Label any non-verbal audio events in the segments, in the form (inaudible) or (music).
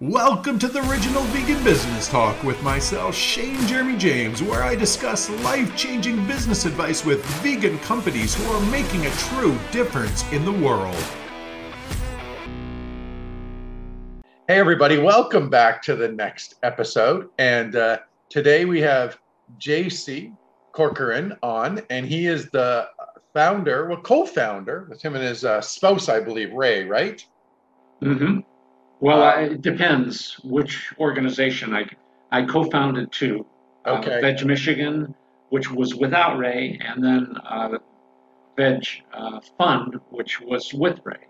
Welcome to the Original Vegan Business Talk with myself, Shane Jeremy James, where I discuss life changing business advice with vegan companies who are making a true difference in the world. Hey, everybody, welcome back to the next episode. And uh, today we have JC Corcoran on, and he is the founder, well, co founder with him and his uh, spouse, I believe, Ray, right? Mm hmm. Well, uh, it depends which organization. I I co-founded two. Uh, okay. Uh, Veg Michigan, which was without Ray, and then uh, Veg uh, Fund, which was with Ray.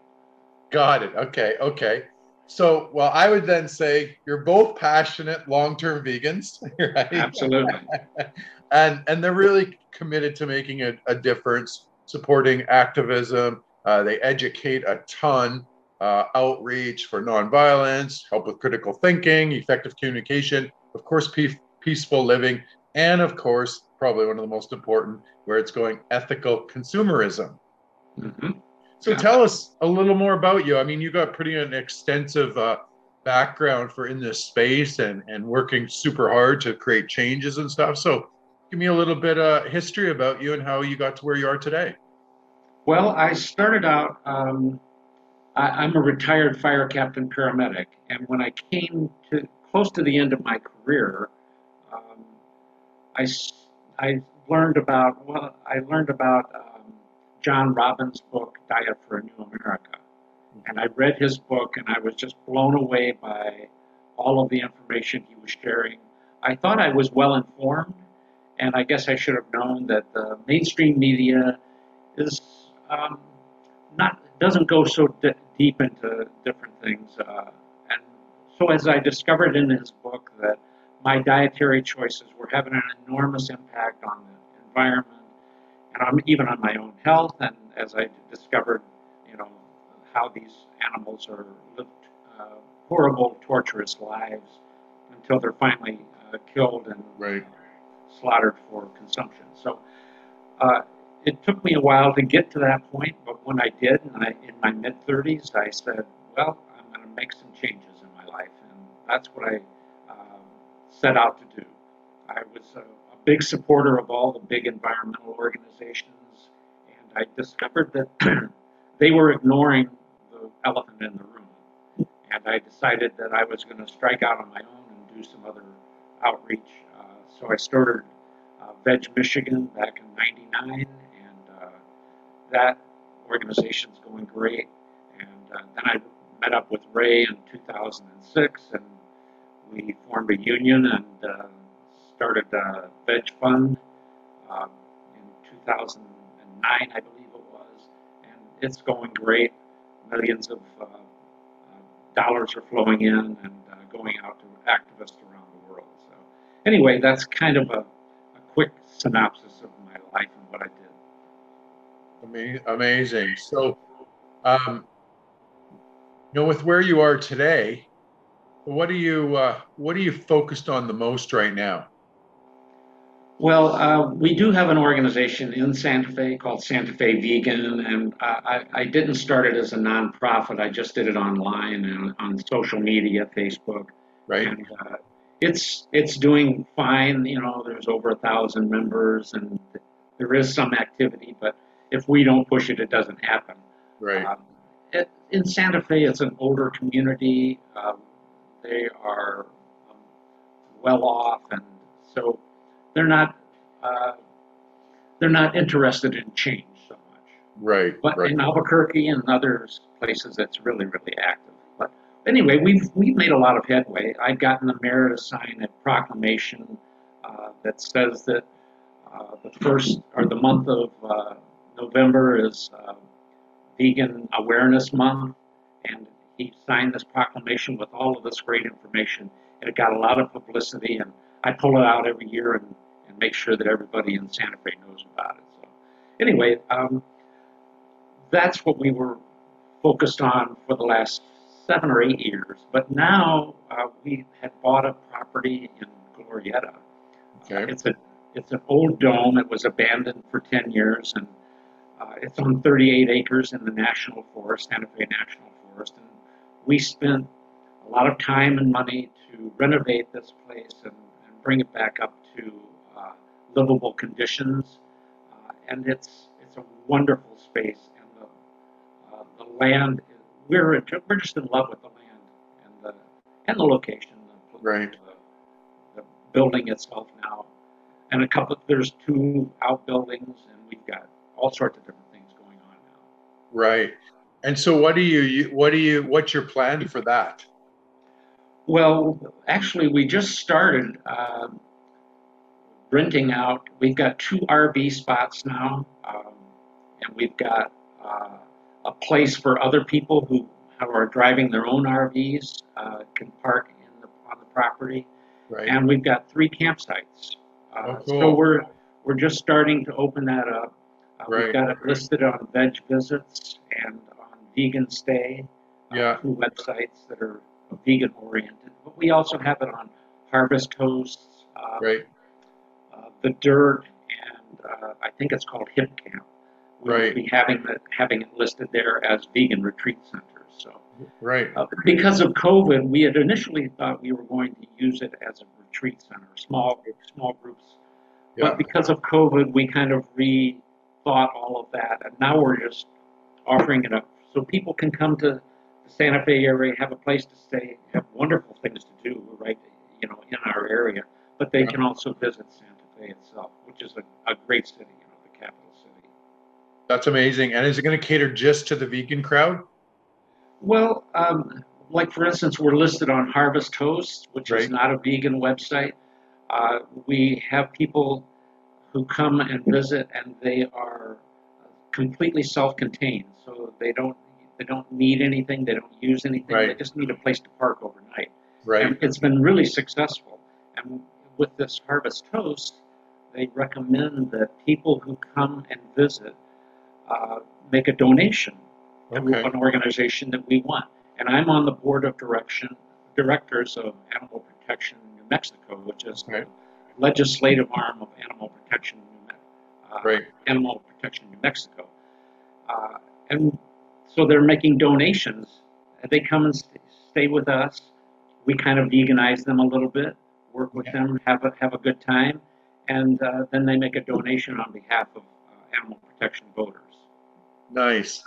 Got it. Okay. Okay. So, well, I would then say you're both passionate long-term vegans, (laughs) right? Absolutely. (laughs) and and they're really committed to making a, a difference, supporting activism. Uh, they educate a ton uh, outreach for nonviolence, help with critical thinking, effective communication, of course, pe- peaceful living, and of course, probably one of the most important, where it's going ethical consumerism. Mm-hmm. So yeah. tell us a little more about you. I mean, you got pretty an extensive uh, background for in this space and and working super hard to create changes and stuff. So give me a little bit of history about you and how you got to where you are today. Well, I started out um, I, am a retired fire captain paramedic, and when I came to close to the end of my career, um, I, I learned about well, I learned about um, John Robbins' book Diet for a New America, and I read his book, and I was just blown away by all of the information he was sharing. I thought I was well informed, and I guess I should have known that the mainstream media is um, not doesn't go so deep into different things. Uh, and so, as I discovered in his book, that my dietary choices were having an enormous impact on the environment and on, even on my own health. And as I discovered, you know, how these animals are lived uh, horrible, torturous lives until they're finally uh, killed and right. slaughtered for consumption. So. Uh, it took me a while to get to that point, but when I did, and I, in my mid 30s, I said, well, I'm going to make some changes in my life. And that's what I um, set out to do. I was a, a big supporter of all the big environmental organizations, and I discovered that (clears throat) they were ignoring the elephant in the room. And I decided that I was going to strike out on my own and do some other outreach. Uh, so I started uh, Veg Michigan back in 99 that organization's going great. And uh, then I met up with Ray in 2006, and we formed a union and uh, started a Veg Fund um, in 2009, I believe it was. And it's going great. Millions of uh, uh dollars are flowing in and uh, going out to activists around the world. So, anyway, that's kind of a, a quick synopsis of my life and what I did. Amazing. So, um, you know, with where you are today, what are you uh, what are you focused on the most right now? Well, uh, we do have an organization in Santa Fe called Santa Fe Vegan, and I, I, didn't start it as a nonprofit. I just did it online and on social media, Facebook. Right. And, uh, it's it's doing fine. You know, there's over a thousand members, and there is some activity, but if we don't push it, it doesn't happen. Right. Um, it, in Santa Fe, it's an older community. Um, they are um, well off, and so they're not uh, they're not interested in change so much. Right. But right. in Albuquerque and other places, it's really really active. But anyway, we've we've made a lot of headway. I've gotten the mayor to sign a proclamation uh, that says that uh, the first or the month of uh, November is uh, Vegan Awareness Month, and he signed this proclamation with all of this great information. It got a lot of publicity, and I pull it out every year and, and make sure that everybody in Santa Fe knows about it. So, anyway, um, that's what we were focused on for the last seven or eight years. But now uh, we had bought a property in Glorieta. Okay. It's a it's an old dome. It was abandoned for 10 years, and uh, it's on 38 acres in the National Forest, Santa Fe National Forest, and we spent a lot of time and money to renovate this place and, and bring it back up to uh, livable conditions. Uh, and it's it's a wonderful space, and the uh, the land. We're we're just in love with the land and the and the location. The, Right. The, the building itself now, and a couple. There's two outbuildings, and we've got all sorts of different things going on now. Right. And so what do you you- what do you what's your plan for that? Well, actually, we just started um, renting out. We've got two RV spots now, um, and we've got uh, a place for other people who are driving their own RVs uh, can park in the, on the property, Right. and we've got three campsites. Uh, Oh, So we're we're just starting to open that up. Right. We've got it listed on Veg Visits and on Vegan Stay uh, Yeah. two websites that are vegan oriented. But we also have it on Harvest Hosts, uh, Right. uh, The Dyrt, and uh, I think it's called Hip Camp. We'll Right. be having it, having it listed there as vegan retreat centers. So Right. uh, because of COVID, we had initially thought we were going to use it as a retreat center, small small groups. Yeah. But because of COVID, we kind of rethought all of that, and now we're just offering it up so people can come to the Santa Fe area, have a place to stay, have wonderful things to do right, you know, in our area. But they can also visit Santa Fe itself, which is a, a great city, you know, the capital city. That's amazing. And is it going to cater just to the vegan crowd? Well, um, like for instance, we're listed on Harvest Host, which Right. is not a vegan website. Uh, we have people who come and visit, and they are completely self-contained, so they don't they don't need anything, they don't use anything, they just need a place to park overnight. Right. And it's been really successful. And with this Harvest Host, they recommend that people who come and visit uh, make a donation to an organization that we want. And I'm on the board of direction directors of Animal Protection New Mexico, which is Okay. The legislative arm of Animal Protection New uh, Right. Animal Protection New Mexico. Uh, and so they're making donations. They come and st- stay with us. We kind of veganize them a little bit, work with Yeah. them, have a, have a good time, and uh, then they make a donation on behalf of uh, animal protection voters. Nice.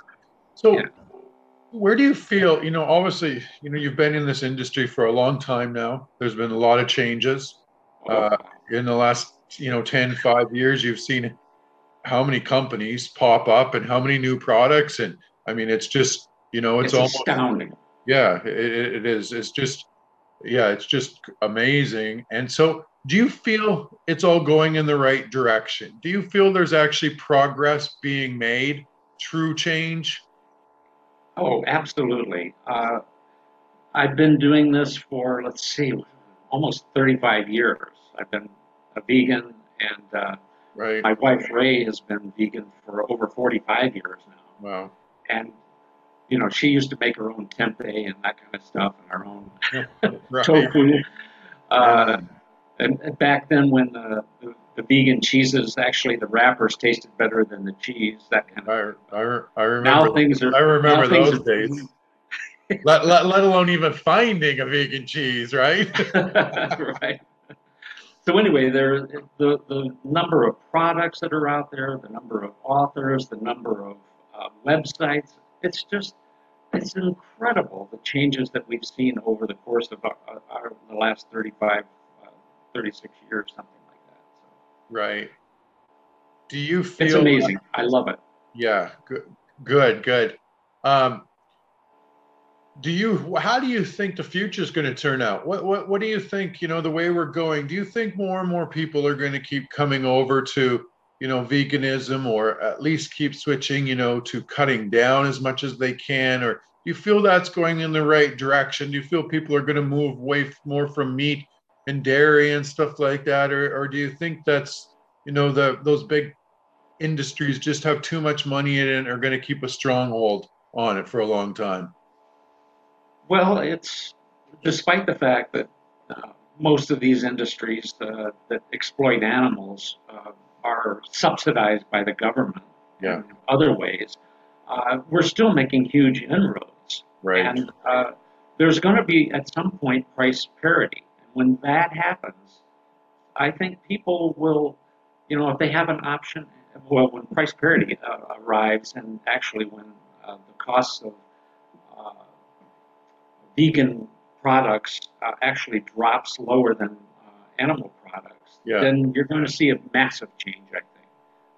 So, Yeah. where do you feel, you know, obviously, you know, you've been in this industry for a long time now. There's been a lot of changes. Uh, in the last, you know, 10, 5 years, you've seen how many companies pop up and how many new products. And I mean, it's just, you know, it's, it's almost, astounding. yeah, it, it it is. It's just, yeah, it's just amazing. And so, do you feel it's all going in the right direction? Do you feel there's actually progress being made, true change? Oh, absolutely. Uh, I've been doing this for, let's see, almost 35 years. I've been a vegan, and uh, Right. my wife Ray has been vegan for over 45 years now. Wow. And, you know, she used to make her own tempeh and that kind of stuff, and her own (laughs) (laughs) Right. tofu. Uh, and, and back then, when the, the, the vegan cheeses, actually the wrappers tasted better than the cheese, that kind of. I, I, I remember. Now things are. I remember those are- days. Let, let, let alone even finding a vegan cheese, right? (laughs) right. So anyway, there the the number of products that are out there, the number of authors, the number of uh, websites. It's just it's incredible the changes that we've seen over the course of our, our, the last 35, uh, 36 years, something like that. So right. Do you feel it's amazing. I love it. Yeah, good, good, good. Um, do you? How do you think the future is going to turn out? What, what, what do you think? You know, the way we're going. Do you think more and more people are going to keep coming over to, you know, veganism, or at least keep switching, you know, to cutting down as much as they can? Or do you feel that's going in the right direction? Do you feel people are going to move away more from meat and dairy and stuff like that, or, or do you think that's, you know, the those big industries just have too much money in it and are going to keep a stronghold on it for a long time. Well, it's despite the fact that uh, most of these industries uh, that exploit animals uh, are subsidized by the government Yeah. in other ways, uh, we're still making huge inroads. Right. And uh, there's going to be at some point price parity. And when that happens, I think people will, you know, if they have an option, well, when price parity uh, arrives, and actually when uh, the costs of uh, vegan products uh, actually drops lower than uh, animal products, Yeah. then you're going to see a massive change, I think.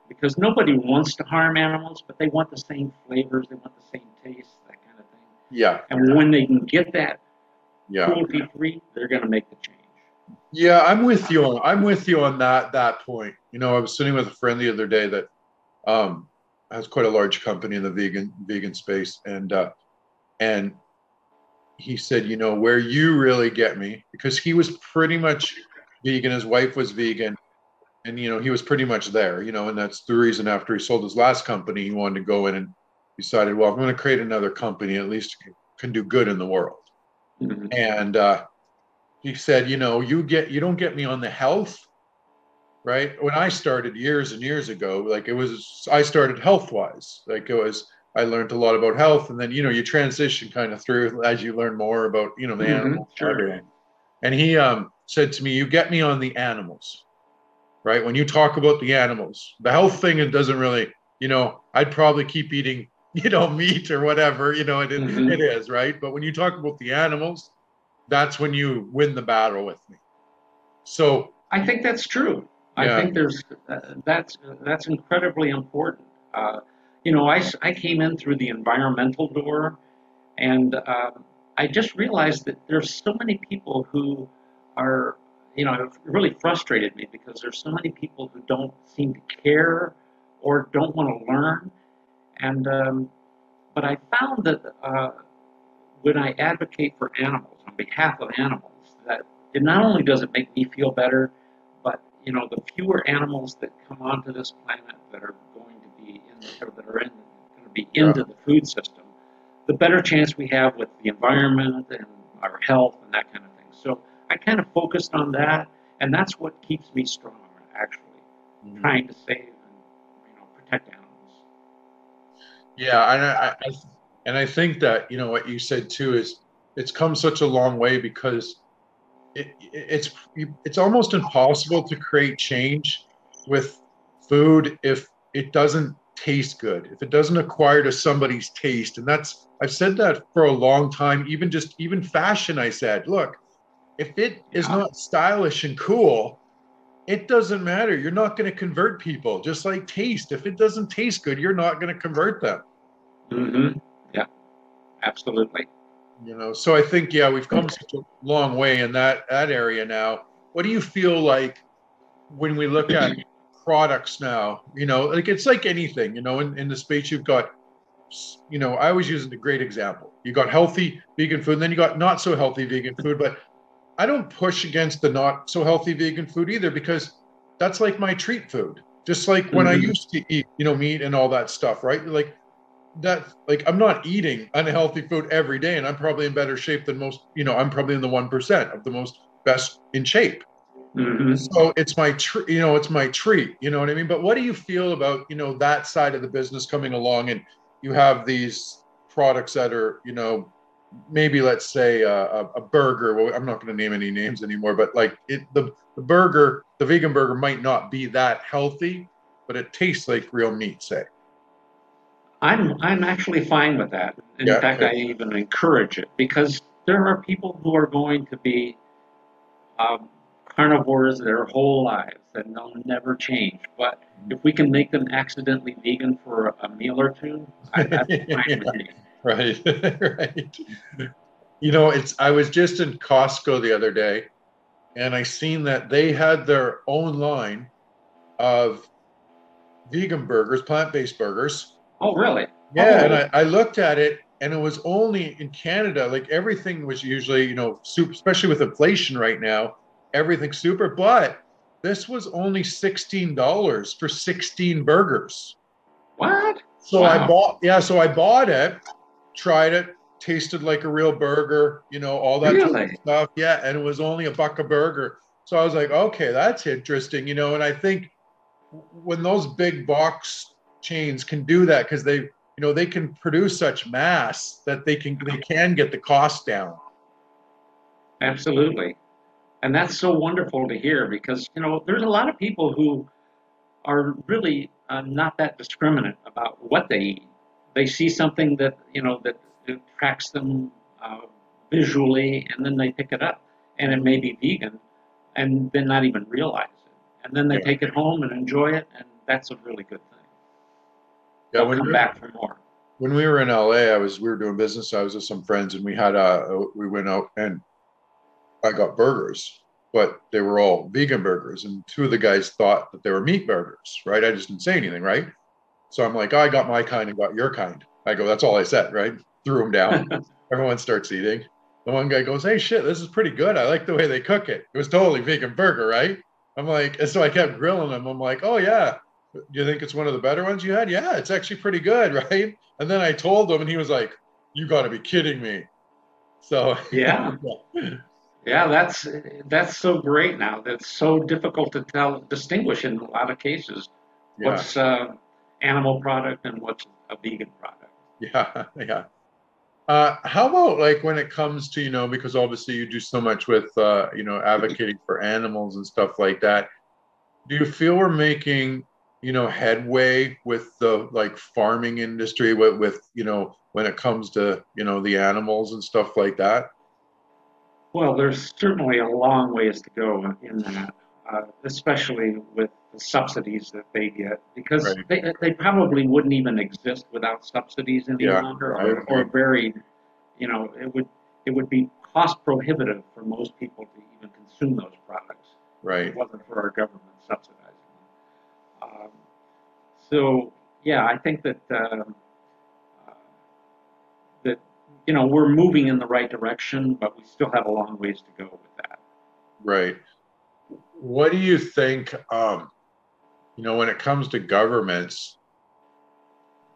Because nobody wants to harm animals, but they want the same flavors, they want the same taste, that kind of thing. Yeah. And when they can get that Yeah. cruelty free, they're going to make the change. Yeah, I'm with you on I'm with you on that that point. You know, I was sitting with a friend the other day that um has quite a large company in the vegan vegan space and uh and he said, you know, where you really get me because he was pretty much vegan, his wife was vegan and you know, he was pretty much there, you know, and that's the reason after he sold his last company, he wanted to go in and decided, well, I'm going to create another company at least can do good in the world Mhm. and uh, he said, you know, you get you don't get me on the health, right? When I started years and years ago, like it was I started health wise, like it was I learned a lot about health, and then you know you transition kind of through as you learn more about you know the Mhm, animals and sure. everything. And he um, said to me, "You get me on the animals, right? When you talk about the animals, the health thing it doesn't really, you know, I'd probably keep eating." (laughs) You know, meat or whatever, you know, it, Mhm. it is, right? But when you talk about the animals, that's when you win the battle with me. So I think that's true. I think there's uh, that's that's incredibly important. Uh, you know, I came in through the environmental door, and uh, I just realized that there's so many people who are, you know, really frustrated me because there's so many people who don't seem to care or don't want to learn, and um, but I found that uh, when I advocate for animals on behalf of animals, that it not only does it make me feel better, but you know, the fewer animals that come onto this planet that are going to be in, or that are in, going to be into the food system, the better chance we have with the environment and our health and that kind of thing. So I kind of focused on that, and that's what keeps me strong, actually, mm-hmm. trying to save and you know protect animals. yeah, and I, I and I think that you know what you said too is it's come such a long way because it, it's it's almost impossible to create change with food if it doesn't taste good if it doesn't acquire to somebody's taste and that's i've said that for a long time even just even fashion i said look if it is Yeah. not stylish and cool it doesn't matter you're not going to convert people just like taste if it doesn't taste good you're not going to convert them Mm-hmm. Yeah, absolutely. you know so i think yeah we've come such a long way in that that area now what do you feel like when we look at (clears throat) products now you know like it's like anything you know in, in the space you've got you know i always use a great example. You got healthy vegan food and then you got not so healthy vegan food but i don't push against the not so healthy vegan food either because that's like my treat food. Just like when i Mhm. used to eat you know meat and all that stuff right? Like that like i'm not eating unhealthy food every day and i'm probably in better shape than most you know i'm probably in the 1% of the most best in shape Mm-hmm. so it's my tr- you know it's my treat you know what i mean but what do you feel about you know that side of the business coming along and you have these products that are you know maybe let's say a, a, burger well i'm not going to name any names anymore but like it the, the burger the vegan burger might not be that healthy but it tastes like real meat say I'm I'm actually fine with that. In Yeah, fact. I even encourage it because there are people who are going to be um, carnivores their whole lives and they'll never change. But if we can make them accidentally vegan for a meal or two, I, that's (laughs) fine with me. right (laughs) right you know it's i was just in costco the other day and i seen that they had their own line of vegan burgers plant-based burgers Oh, really? yeah Oh. and I, I looked at it and it was only in canada like everything was usually you know super especially with inflation right now everything's super but this was only $16 for 16 burgers What? so I bought, yeah. So I bought it, tried it, tasted like a real burger, you know, all that Really? stuff. Yeah, and it was only a buck a burger. So I was like, okay, that's interesting, you know. And I think when those big box chains can do that, because they, you know, they can produce such mass that they can they can get the cost down. absolutely. And that's so wonderful to hear because, you know, there's a lot of people who are really uh, not that discriminate about what they eat. They see something that, you know, that attracts them uh, visually and then they pick it up. And it may be vegan and then not even realize it. And then they Yeah. take it home and enjoy it, and that's a really good thing. Yeah, They'll when come back for more. when we were in LA, I was we were doing business. I was with some friends, and we had a we went out and I got burgers, but they were all vegan burgers, and two of the guys thought that they were meat burgers. Right? I just didn't say anything. Right? So I'm like, I got my kind and got your kind. I go, that's all I said. Right? Threw them down. (laughs) Everyone starts eating. The one guy goes, "Hey, shit, this is pretty good. I like the way they cook it. It was totally vegan burger, right?" I'm like, and so I kept grilling him. I'm like, "Oh yeah, do you think it's one of the better ones you had? Yeah, it's actually pretty good, (laughs) right?" And then I told him, and he was like, "You got to be kidding me!" So (laughs) Yeah. Yeah, that's that's so great now. That's so difficult to tell, distinguish in a lot of cases yeah, what's uh, animal product and what's a vegan product. yeah, (laughs) yeah. Uh, how about like when it comes to you know because obviously you do so much with uh, you know advocating for animals and stuff like that. Do you feel we're making you know headway with the like farming industry with with you know when it comes to you know the animals and stuff like that? Well, there's certainly a long ways to go in that, uh, especially with the subsidies that they get, because Right. they, they probably wouldn't even exist without subsidies any Yeah, longer, or, or very, you know, it would it would be cost prohibitive for most people to even consume those products if Right. it wasn't for our government subsidizing them. Um, so yeah, I think that um, that you know we're moving in the right direction, but we still have a long ways to go with that. Right. What do you think, um, you know, when it comes to governments,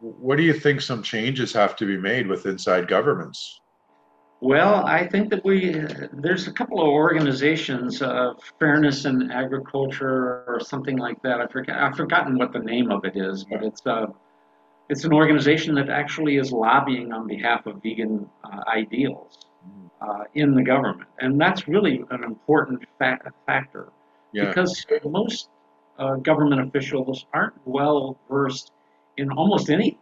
what do you think some changes have to be made with inside governments? Well, I think that we there's a couple of organizations, uh, Fairness in Agriculture or something like that. I forget I've forgotten what the name of it is, but it's uh, it's an organization that actually is lobbying on behalf of vegan uh, ideals uh, in the government, and that's really an important fa- factor Yeah, because most uh, government officials aren't well versed in almost anything.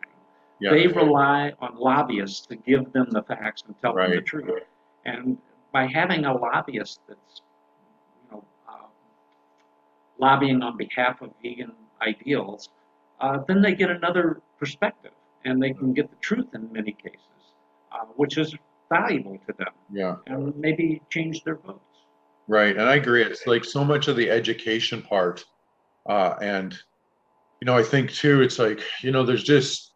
yeah, They rely on lobbyists to give them the facts and tell them the Right. truth. And by having a lobbyist that's, you know, uh, lobbying on behalf of vegan ideals, uh, then they get another perspective and they can get the truth in many cases, uh, which is valuable to them yeah, and maybe change their votes. right. And I agree. It's like so much of the education part. Uh, and, you know, I think too, it's like, you know, there's just,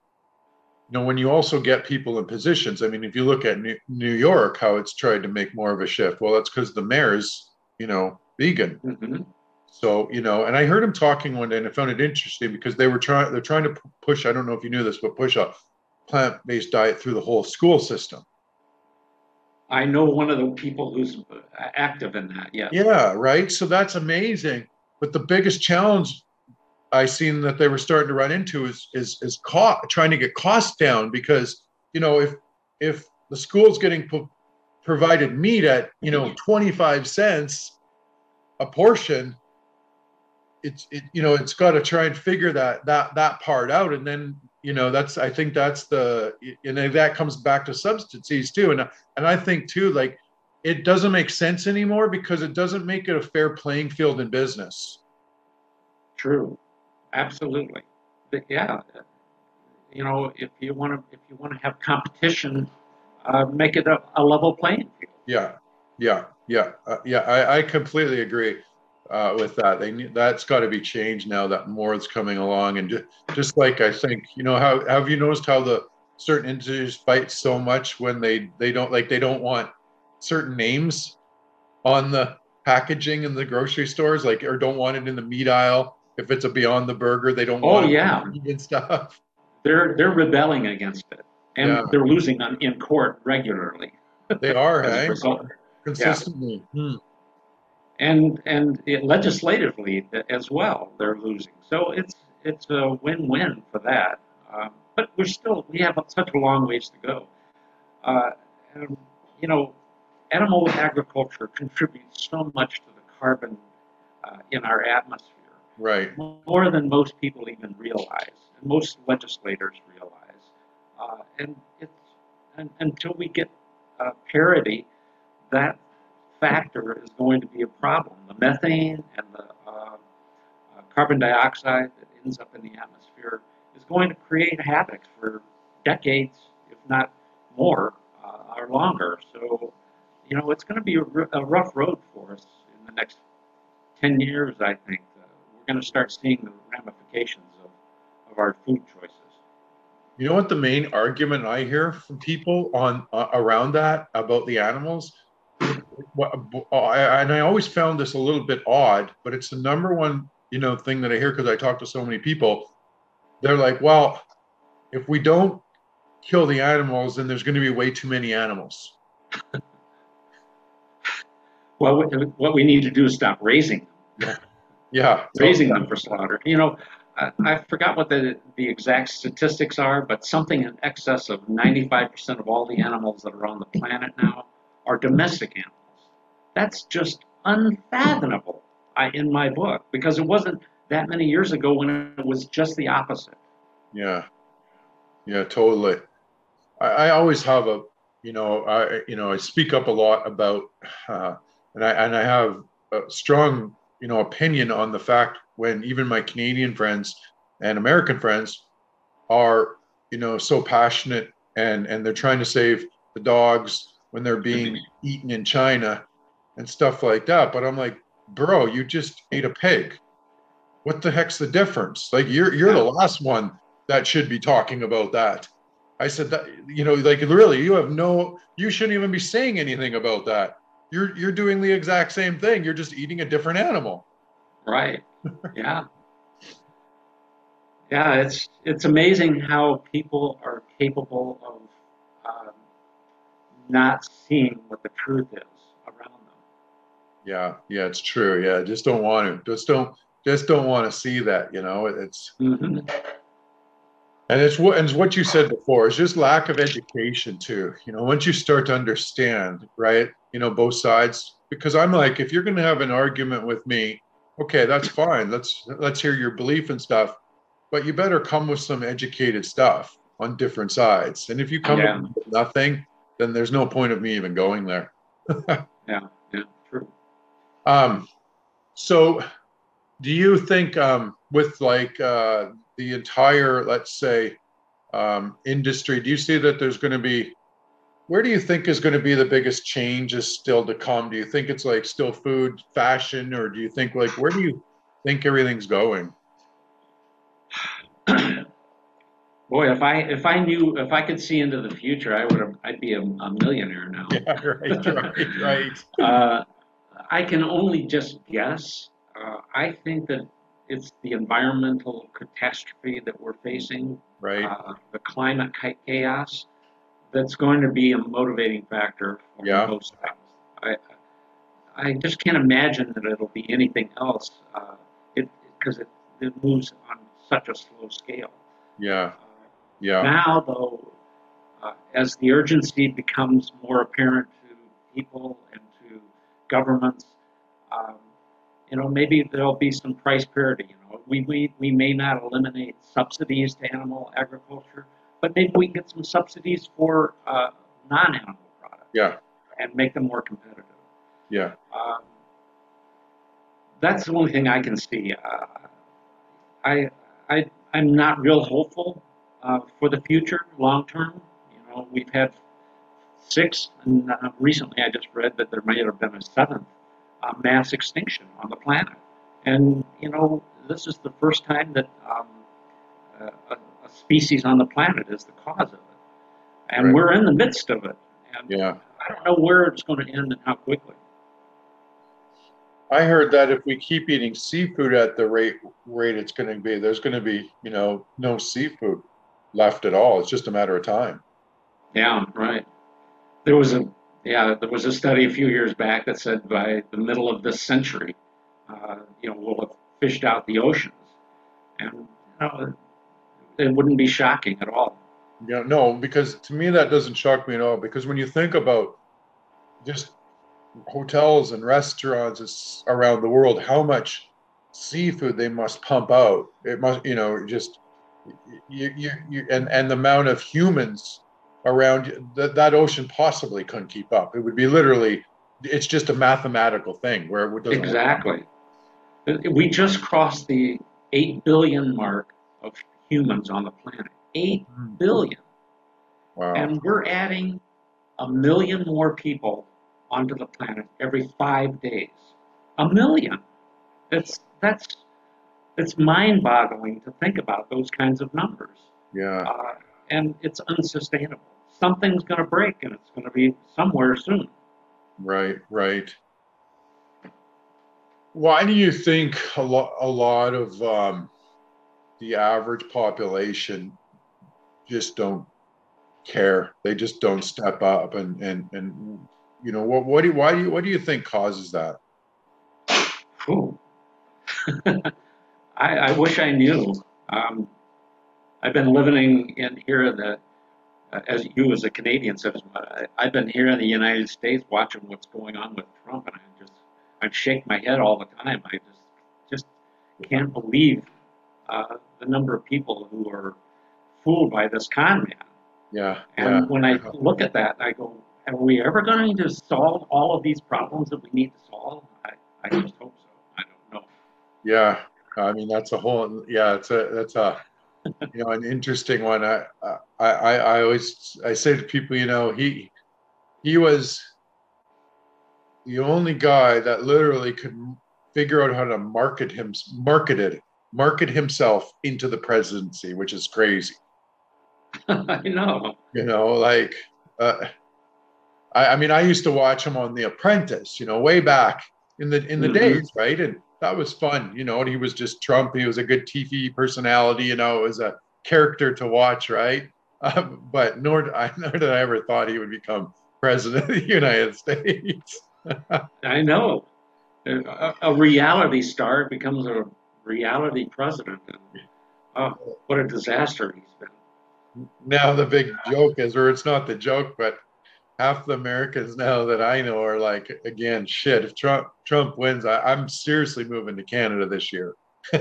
you know, when you also get people in positions, I mean, if you look at New, New York, how it's tried to make more of a shift, well, that's because the mayor's, you know, vegan. hmm So, you know, and I heard him talking one day and I found it interesting because they were trying, they're trying to push, I don't know if you knew this, but push a plant based diet through the whole school system. I know one of the people who's uh, active in that. Yeah. Yeah, right. So that's amazing. But the biggest challenge I seen that they were starting to run into is is is cost, trying to get costs down because you know if if the school's getting pro- provided meat at you know 25 cents a portion it's it you know it's got to try and figure that that that part out. And then you know that's i think that's the and that comes back to substances too. And and i think too like it doesn't make sense anymore because it doesn't make it a fair playing field in business. True, absolutely. But yeah, you know, if you want to, if you want to have competition, uh, make it a, a level playing field. yeah. Yeah. Yeah. Uh, yeah I, I completely agree uh, with that they that's got to be changed now that more is coming along and just, just like i think you know how have you noticed how the certain industries fight so much when they they don't like they don't want certain names on the packaging in the grocery stores like or don't want it in the meat aisle if it's a beyond the burger they don't Oh, want it yeah. vegan stuff They're they're rebelling against it, and Yeah. they're losing on, in court regularly they are hey result. consistently Hmm. And and it, legislatively as well, they're losing. So it's it's a win-win for that. Um, but we're still we have such a long ways to go. Uh, and, you know, animal agriculture contributes so much to the carbon uh, in our atmosphere, Right. more than most people even realize, and most legislators realize. Uh, and it's and, until we get uh, parity, that factor is going to be a problem. The methane and the uh, uh, carbon dioxide that ends up in the atmosphere is going to create havoc for decades, if not more, uh, or longer. So, you know, it's going to be a, rough road for us in the next 10 years, I think. Uh, we're going to start seeing the ramifications of, of our food choices. You know what the main argument I hear from people on uh, around that about the animals? What, uh, and I always found this a little bit odd, but it's the number one, you know, thing that I hear because I talk to so many people. They're like, well, if we don't kill the animals, then there's going to be way too many animals. (laughs) Well, what, we need to do is stop raising them. (laughs) Yeah, raising them for slaughter. You know, I, I forgot what the, the exact statistics are, but something in excess of 95% of all the animals that are on the planet now are domestic animals. That's just unfathomable I, in my book because it wasn't that many years ago when it was just the opposite. Yeah, yeah, totally. I, I always have a, you know, I, you know, I speak up a lot about, uh, and I and I have a strong, you know, opinion on the fact when even my Canadian friends and American friends are, you know, so passionate and and they're trying to save the dogs when they're being (laughs) eaten in China and stuff like that. But I'm like, bro, you just ate a pig. What the heck's the difference? Like you're you're the last one that should be talking about that. I said that you know, like really, you have no you shouldn't even be saying anything about that. You're you're doing the exact same thing. You're just eating a different animal. Right. Yeah. (laughs) Yeah, it's it's amazing how people are capable of um, not seeing what the truth is. Yeah, yeah, it's true. Yeah, just don't want to. Just don't. Just don't want to see that. You know, it's Mm-hmm. and it's what and it's what you said before. It's just lack of education too. You know, once you start to understand, right? You know, both sides. Because I'm like, if you're going to have an argument with me, okay, that's fine. Let's let's hear your belief and stuff. But you better come with some educated stuff on different sides. And if you come Yeah. with nothing, then there's no point of me even going there. (laughs) Yeah, yeah. Um, so do you think um, with like uh, the entire, let's say, um, industry, do you see that there's going to be, where do you think is going to be the biggest changes still to come? Do you think it's like still food, fashion, or do you think like, where do you think everything's going? (clears throat) Boy, if I if I knew if I could see into the future, I would have I'd be a, a millionaire now. (laughs) Yeah, right, right, right. (laughs) Uh, I can only just guess. Uh, I think that it's the environmental catastrophe that we're facing, Right. uh, the climate chaos, that's going to be a motivating factor for Yeah. most of us. I, I just can't imagine that it'll be anything else, uh, it because it, it moves on such a slow scale. Yeah. Uh, Yeah. now, though, uh, as the urgency becomes more apparent to people and governments, um, you know, maybe there'll be some price parity. You know, we, we, we may not eliminate subsidies to animal agriculture, but maybe we can get some subsidies for uh, non-animal products Yeah. and make them more competitive. Yeah. Um, that's the only thing I can see. Uh, I, I, I'm not real hopeful uh, for the future, long term. You know, we've had six, and uh, recently I just read that there may have been a seventh uh, mass extinction on the planet. And, you know, this is the first time that um, a, a species on the planet is the cause of it. And Right. we're in the midst of it. And Yeah. I don't know where it's going to end and how quickly. I heard that if we keep eating seafood at the rate rate it's going to be, there's going to be, you know, no seafood left at all. It's just a matter of time. Yeah, right. There was a yeah, there was a study a few years back that said by the middle of this century, uh, you know, we'll have fished out the oceans, and you know, it wouldn't be shocking at all. Yeah, no, because to me that doesn't shock me at all. Because when you think about just hotels and restaurants around the world how much seafood they must pump out. It must, you know, just you, you, you and and the amount of humans around that that ocean possibly couldn't keep up. It would be literally, it's just a mathematical thing where it doesn't exactly. We just crossed the eight billion mark of humans on the planet. Eight mm-hmm. Wow. And we're adding a million more people onto the planet every five days. A million. That's that's it's mind-boggling to think about those kinds of numbers. Yeah. Uh, and it's unsustainable. Something's going to break, and it's going to be somewhere soon. Right. Right. Why do you think a lot a lot of um, the average population just don't care? They just don't step up, and and and you know what? What do you, why do you what do you think causes that? Ooh. (laughs) I, I, wish I knew. Um, I've been living in here in the, uh, as you as a Canadian says, I, I've been here in the United States watching what's going on with Trump, and I just I shake my head all the time. I just just can't believe uh, the number of people who are fooled by this con man. Yeah. And yeah. when I look at that, I go, are we ever going to solve all of these problems that we need to solve? I, I just hope so. I don't know. Yeah, I mean that's a whole. Yeah, it's a that's a (laughs) you know an interesting one. I I I, I always I say to people, you know, he he was the only guy that literally could figure out how to market him marketed market himself into the presidency, which is crazy. (laughs) I know. You know, like. Uh, I, I, mean, I used to watch him on The Apprentice, you know, way back in the in the mm-hmm. days, right? And that was fun, you know. He was just Trump. He was a good TV personality, you know. It was a character to watch, right? (laughs) Um, but nor, I, (laughs) nor did I ever thought he would become president of the (laughs) United States. I know. A, a, reality star becomes a reality president. And, oh, what a disaster he's been. Now the big joke is, or it's not the joke, but half the Americans now that I know are like, again, shit. If Trump Trump wins, I, am seriously moving to Canada this year. (laughs)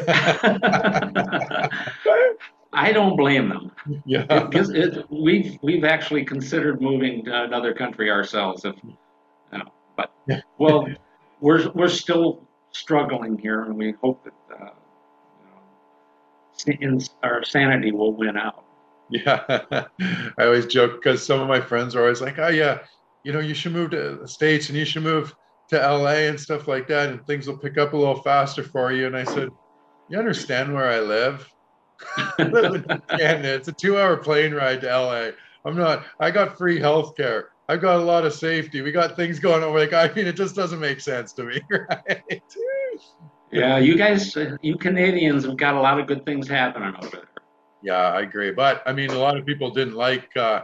I don't blame them. Yeah, because it, we've we've actually considered moving to another country ourselves. If you know, but (laughs) well, we're we're still struggling here, and we hope that uh, you know, our sanity will win out. (laughs) Yeah, I always joke because some of my friends are always like, "Oh yeah, you know, you should move to the states and you should move to LA and stuff like that, and things will pick up a little faster for you." And I said, "You understand where I live? (laughs) It's a two-hour plane ride to LA. I'm not. I got free health care. I've got a lot of safety. We got things going on. Like I mean, it just doesn't make sense to me, (laughs) right?" Yeah, you guys, you Canadians have got a lot of good things happening over there. Yeah, I agree. But I mean, a lot of people didn't like uh,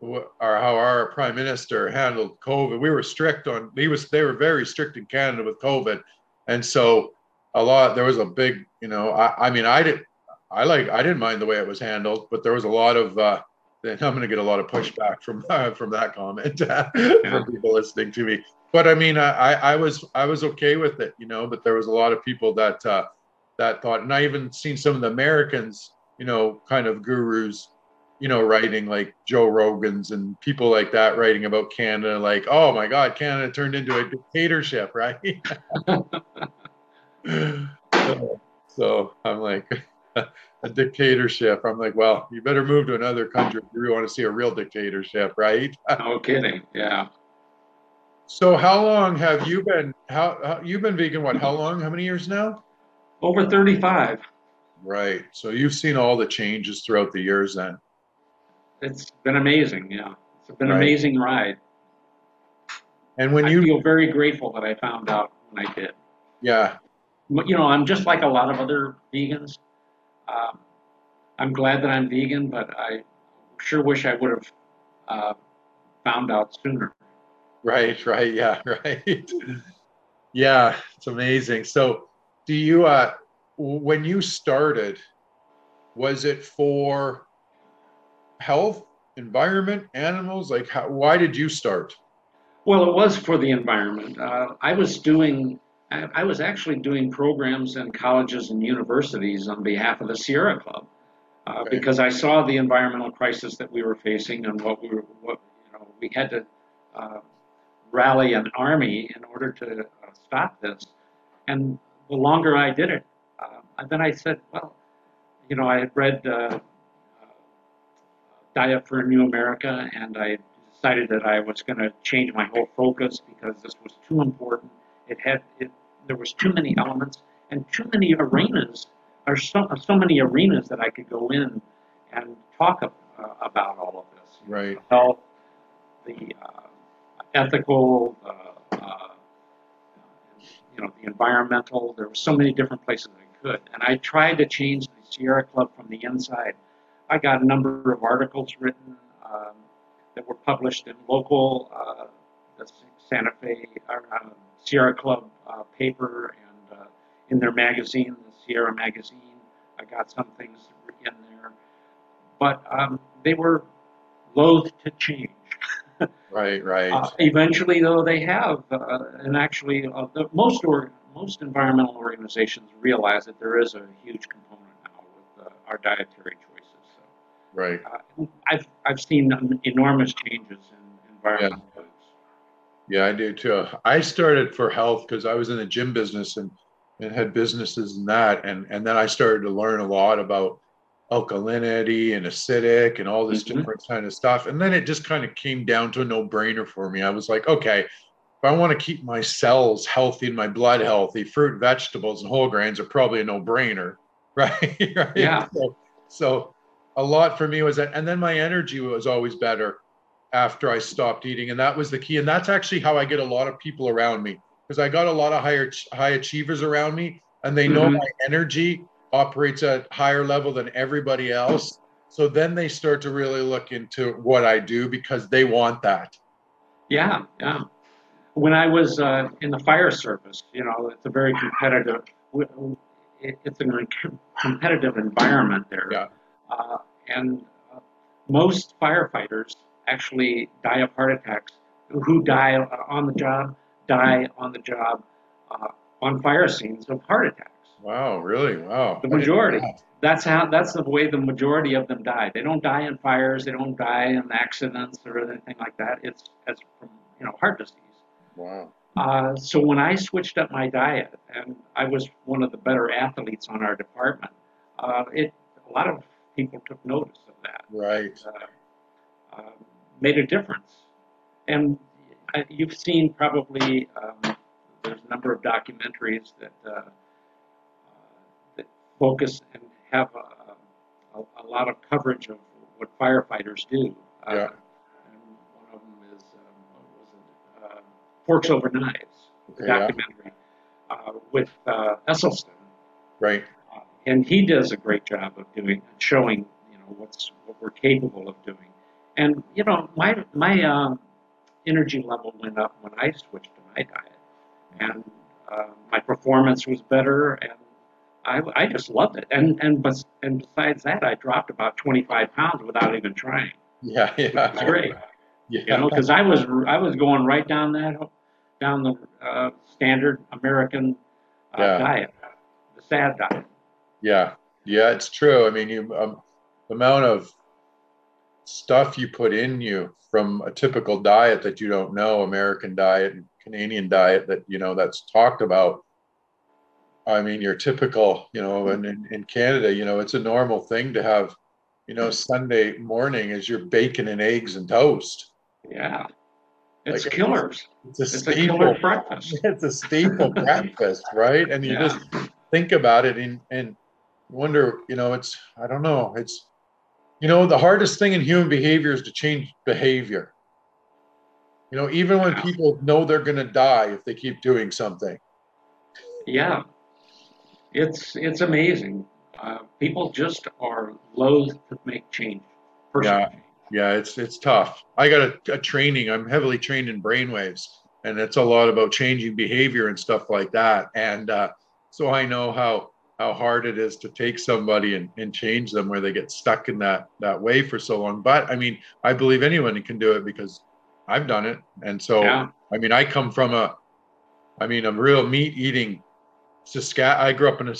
or how our prime minister handled COVID. We were strict on. He was. They were very strict in Canada with COVID, and so a lot. There was a big. You know, I, I mean, I did. I like. I didn't mind the way it was handled, but there was a lot of. Uh, I'm going to get a lot of pushback from uh, (laughs) from that comment (laughs) from people listening to me. But I mean, I, I was I was okay with it, you know. But there was a lot of people that uh, that thought, and I even seen some of the Americans you know, kind of gurus, you know, writing like Joe Rogan's and people like that writing about Canada, like, oh my God, Canada turned into a dictatorship, (laughs) right? so, (laughs) so I'm like, (laughs) a dictatorship. I'm like, well, you better move to another country if you want to see a real dictatorship, right? no kidding. Yeah. So how long have you been how, how you've been vegan what how long how many years now? Over 35. Right. So you've seen all the changes throughout the years then. It's been amazing. Yeah. It's been an right. amazing ride. And when you feel very grateful that I found out when I did. Yeah. You know, I'm just like a lot of other vegans. Um, I'm glad that I'm vegan, but I sure wish I would have uh, found out sooner. Right, right, yeah, (laughs) right. yeah, it's amazing. So, do you uh when you started, was it for health, environment, animals? Like, how, why did you start? Well, it was for the environment. Uh, I was doing, I, I was actually doing programs in colleges and universities on behalf of the Sierra Club. Uh, because I saw the environmental crisis that we were facing and what we were, what you know, we had to uh, rally an army in order to uh, stop this. And the longer I did it, and then I said, well, you know, I had read uh, uh, Diet for a New America, and I decided that I was going to change my whole focus because this was too important. It had it, there was too many elements and too many arenas. There's so, so many arenas that I could go in and talk ab- uh, about all of this. Right. Health, the uh, ethical, uh, uh, you know, the environmental. There were so many different places I could, and I tried to change the Sierra Club from the inside. I got a number of articles written um, that were published in local, uh, the Santa Fe uh, Sierra Club uh, paper and uh, in their magazine, the Sierra magazine. I got some things in there, but um, they were loath to change. Right. Right. Uh, eventually, though, they have, uh, and actually, uh, the, most or, most environmental organizations realize that there is a huge component now with uh, our dietary choices. So, right. uh, I've I've seen enormous changes in environmental foods. Yeah, I do too. I started for health because I was in the gym business and, and had businesses in that. And, and then I started to learn a lot about alkalinity and acidic and all this Mhm. different kind of stuff. And then it just kind of came down to a no brainer for me. I was like, okay, if I want to keep my cells healthy and my blood healthy, fruit, vegetables, and whole grains are probably a no brainer. (laughs) Right. right? Yeah. So, so a lot for me was that. And then my energy was always better after I stopped eating. And that was the key. And that's actually how I get a lot of people around me because I got a lot of higher high achievers around me and they know Mhm. my energy operates at higher level than everybody else. So then they start to really look into what I do because they want that. Yeah, yeah. When I was uh, in the fire service, you know, it's a very competitive. It's a competitive environment there. Yeah. Uh, and uh, most firefighters actually die of heart attacks. Who die on the job die on the job uh, on fire scenes of heart attacks. Wow, really? Wow. The I didn't know majority. that. That's how. That's the way the majority of them die. They don't die in fires. They don't die in accidents or anything like that. It's as from you know heart disease. Wow. Uh, so when I switched up my diet, and I was one of the better athletes on our department, uh, it a lot of people took notice of that. Right. Uh, uh, made a difference, and I, you've seen probably um, there's a number of documentaries that uh, uh, that focus and have a, a, a lot of coverage of what firefighters do. Uh, Yeah. And one of them is um, what was it? Uh, Forks Over Knives Okay, yeah. documentary uh, with uh, Esselstyn, Right. uh, and he does a great job of doing showing you know what's what we're capable of doing. And you know my my um, energy level went up when I switched to my diet, and uh, my performance was better, and I, I just loved it. And and but and besides that, I dropped about 25 pounds without even trying. Yeah. (laughs) Yeah. Great. Yeah. you know, because I was I was going right down that down the uh, standard American uh, Yeah. diet, the sad diet. Yeah, yeah, it's true. I mean, you um, the amount of stuff you put in you from a typical diet that you don't know, American diet and Canadian diet that you know that's talked about. I mean, your typical, you know, and in, in Canada, you know, it's a normal thing to have, you know, Sunday morning is your bacon and eggs and toast. Yeah, it's Like, killers. It's a It's a staple. killer breakfast. (laughs) It's a staple breakfast, right? And you Yeah. just think about it and and wonder, you know, it's I don't know, it's you know, the hardest thing in human behavior is to change behavior. You know, even when Yeah. people know they're going to die if they keep doing something. Yeah, it's it's amazing. Uh, people just are loath to make change. Personal Yeah. Yeah, it's it's tough. I got a, a training. I'm heavily trained in brainwaves, and it's a lot about changing behavior and stuff like that. And uh, so I know how how hard it is to take somebody and, and change them where they get stuck in that that way for so long. But I mean, I believe anyone can do it because I've done it. And so, Yeah. I mean, I come from a, I mean, a real meat eating Saskatchewan. I grew up in a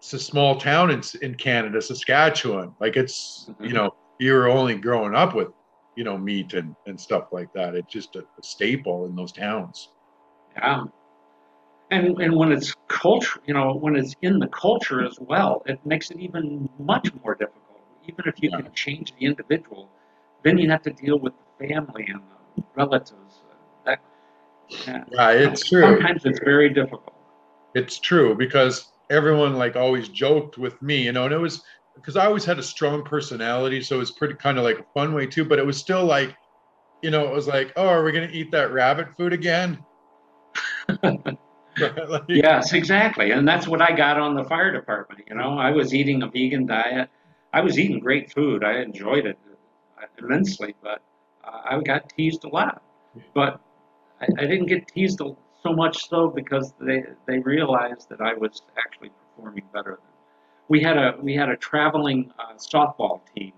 small town in, in Canada, Saskatchewan. Like it's, you Mhm. Know, you're only growing up with, you know, meat and, and stuff like that. It's just a, a staple in those towns. Yeah. And and when it's culture, you know, when it's in the culture as well, it makes it even much more difficult. Even if you Yeah. can change the individual, then you have to deal with the family and the relatives. That, yeah. Yeah, it's true. Sometimes it's very difficult. It's true because everyone like always joked with me, you know, and it was because I always had a strong personality, so it was pretty kind of like a fun way too. But it was still like, you know, it was like, oh, are we gonna eat that rabbit food again? (laughs) Like, Yes, exactly. And that's what I got on the fire department. You know, I was eating a vegan diet. I was eating great food. I enjoyed it immensely, but I got teased a lot. But I, I didn't get teased so much so because they they realized that I was actually performing better. We had a we had a traveling uh, softball team.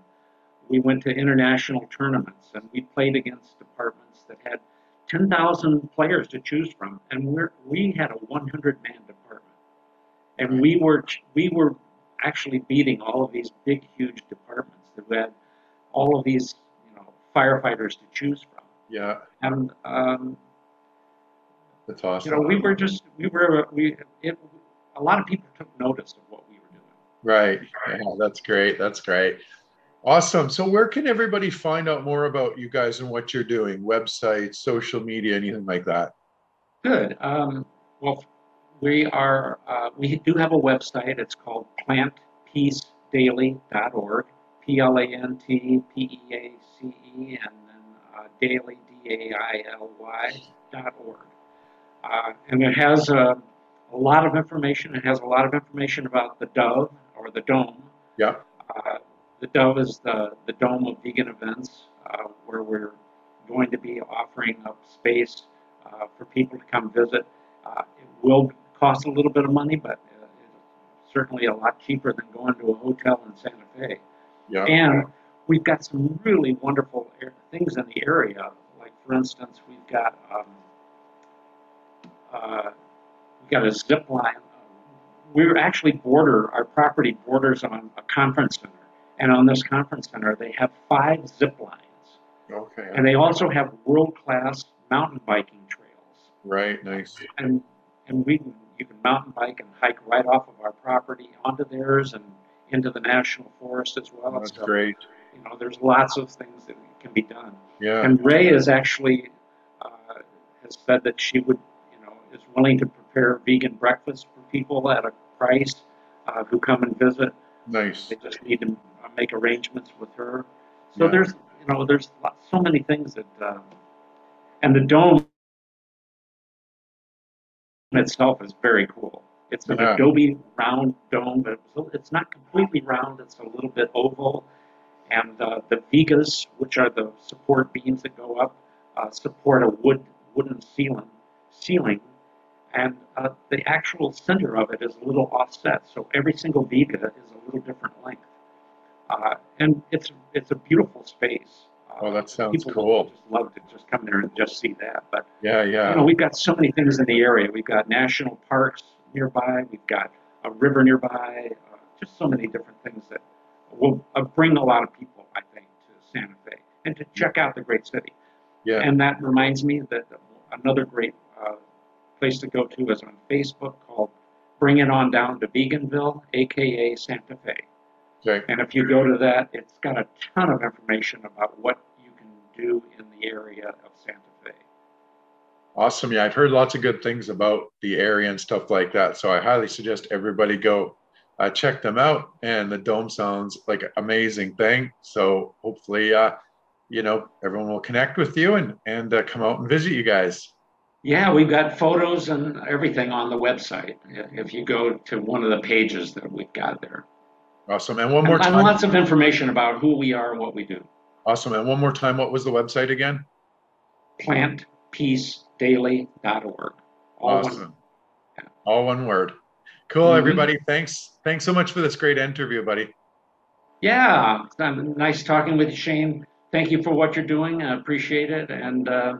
We went to international tournaments and we played against departments that had 10,000 players to choose from, and we're, we had a 100-man department, and we were we were actually beating all of these big, huge departments that had all of these you know firefighters to choose from, yeah, and um, that's you know we were just we were we it, a lot of people took notice of what we were doing. Right. Yeah, that's great. That's great. Awesome. So where can everybody find out more about you guys and what you're doing? Websites, social media, anything like that? Good. Um, well, we are uh, we do have a website. It's called plantpeacedaily.org. P L A N T P E A C E and then uh, daily D A I L Y dot org. Uh, and it has a, a lot of information. It has a lot of information about the Dove or the Dome. Yeah. Uh, the Dove is the, the dome of vegan events uh, where we're going to be offering up space uh, for people to come visit. Uh, it will cost a little bit of money, but uh, it's certainly a lot cheaper than going to a hotel in Santa Fe. Yeah. And we've got some really wonderful things in the area. Like, for instance, we've got um, uh, we've got a zip line. We're actually border our property borders on a conference center, and on this conference center they have five zip lines, Okay. and they also have world-class mountain biking trails. Right. Nice. And and we can, you can mountain bike and hike right off of our property onto theirs and into the national forest as well. That's So, great. you know, there's lots of things that can be done. Yeah. And Ray is actually uh, has said that she would, you know, is willing to prepare vegan breakfast for people at a price uh, who come and visit. Nice. They just need to uh, make arrangements with her. So Yeah. there's, you know, there's lot- so many things that, um, and the dome itself is very cool. It's an Yeah. adobe round dome, but it's, it's not completely round. It's a little bit oval, and uh, the vigas, which are the support beams that go up, uh, support a wood wooden ceiling, ceiling, and uh, the actual center of it is a little offset. So every single viga is a little different length, uh, and it's it's a beautiful space. Uh, Oh, that sounds people cool. Just love to just come there and just see that. But Yeah. you Yeah. know, we've got so many things in the area. We've got national parks nearby. We've got a river nearby. Uh, just so many different things that will uh, bring a lot of people, I think, to Santa Fe and to check out the great city. Yeah. And that reminds me that another great place to go to is on Facebook called Bring It On Down to Veganville, aka Santa Fe. Okay. And if you go to that, it's got a ton of information about what you can do in the area of Santa Fe. Awesome. Yeah, I've heard lots of good things about the area and stuff like that. So I highly suggest everybody go uh, check them out. And the dome sounds like an amazing thing. So hopefully, uh, you know, everyone will connect with you and and uh, come out and visit you guys. Yeah, we've got photos and everything on the website. If you go to one of the pages that we've got there, Awesome. And one more and, and time. lots of information about who we are and what we do. Awesome. And one more time. What was the website again? PlantPeaceDaily.org. All one- Awesome. All one word. Cool, Mhm. everybody. Thanks. Thanks so much for this great interview, buddy. Yeah, nice talking with you, Shane. thank you for what you're doing. I appreciate it and uh,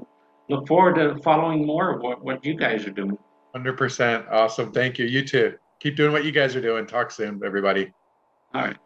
look forward to following more of what, what you guys are doing. 100%. Awesome. Thank you. You too. Keep doing what you guys are doing. Talk soon, everybody. All right.